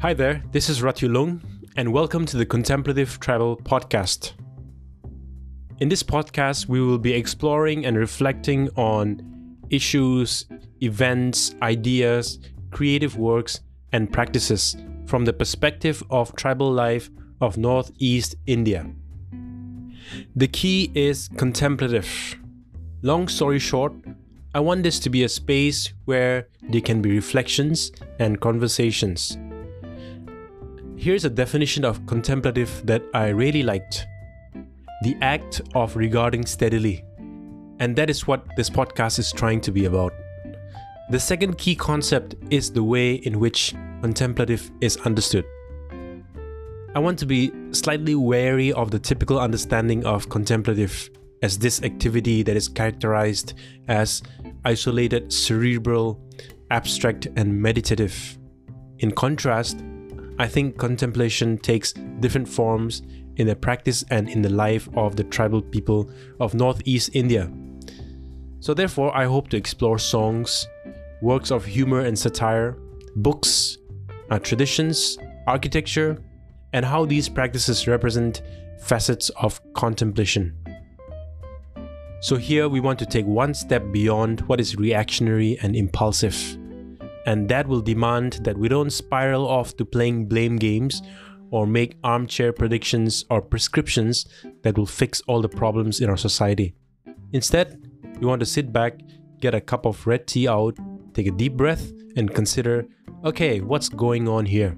Hi there, this is Ratulung, and welcome to the Contemplative Tribal Podcast. In this podcast, we will be exploring and reflecting on issues, events, ideas, creative works, and practices from the perspective of tribal life of Northeast India. The key is contemplative. Long story short, I want this to be a space where there can be reflections and conversations. Here's a definition of contemplative that I really liked the act of regarding steadily. And that is what this podcast is trying to be about. The second key concept is the way in which contemplative is understood. I want to be slightly wary of the typical understanding of contemplative as this activity that is characterized as isolated, cerebral, abstract, and meditative. In contrast, I think contemplation takes different forms in the practice and in the life of the tribal people of Northeast India. So, therefore, I hope to explore songs, works of humor and satire, books, uh, traditions, architecture, and how these practices represent facets of contemplation. So, here we want to take one step beyond what is reactionary and impulsive. And that will demand that we don't spiral off to playing blame games or make armchair predictions or prescriptions that will fix all the problems in our society. Instead, we want to sit back, get a cup of red tea out, take a deep breath, and consider okay, what's going on here?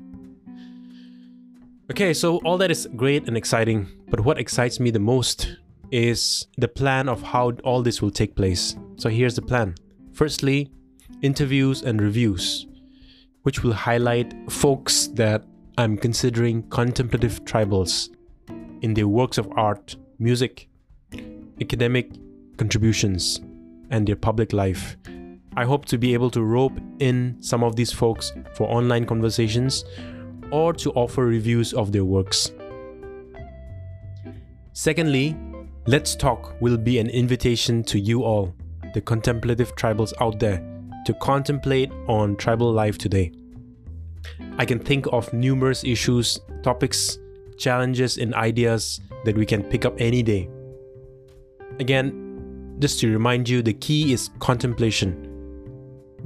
Okay, so all that is great and exciting, but what excites me the most is the plan of how all this will take place. So here's the plan. Firstly, interviews and reviews, which will highlight folks that I'm considering contemplative tribals in their works of art, music, academic contributions, and their public life. I hope to be able to rope in some of these folks for online conversations or to offer reviews of their works. Secondly, Let's Talk will be an invitation to you all, the contemplative tribals out there, to contemplate on tribal life today. I can think of numerous issues, topics, challenges, and ideas that we can pick up any day. Again, just to remind you, the key is contemplation.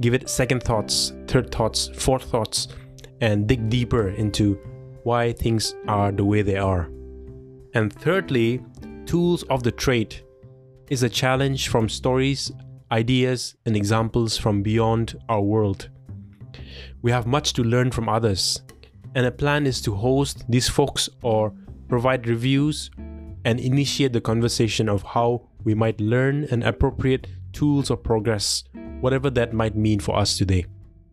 Give it second thoughts, third thoughts, fourth thoughts, and dig deeper into why things are the way they are. And thirdly, tools of the trade is a challenge from stories, ideas, and examples from beyond our world. We have much to learn from others, and a plan is to host these folks or provide reviews and initiate the conversation of how we might learn and appropriate tools of progress, whatever that might mean for us today.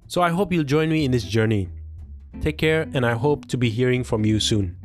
So I hope you'll join me in this journey. Take care, and I hope to be hearing from you soon.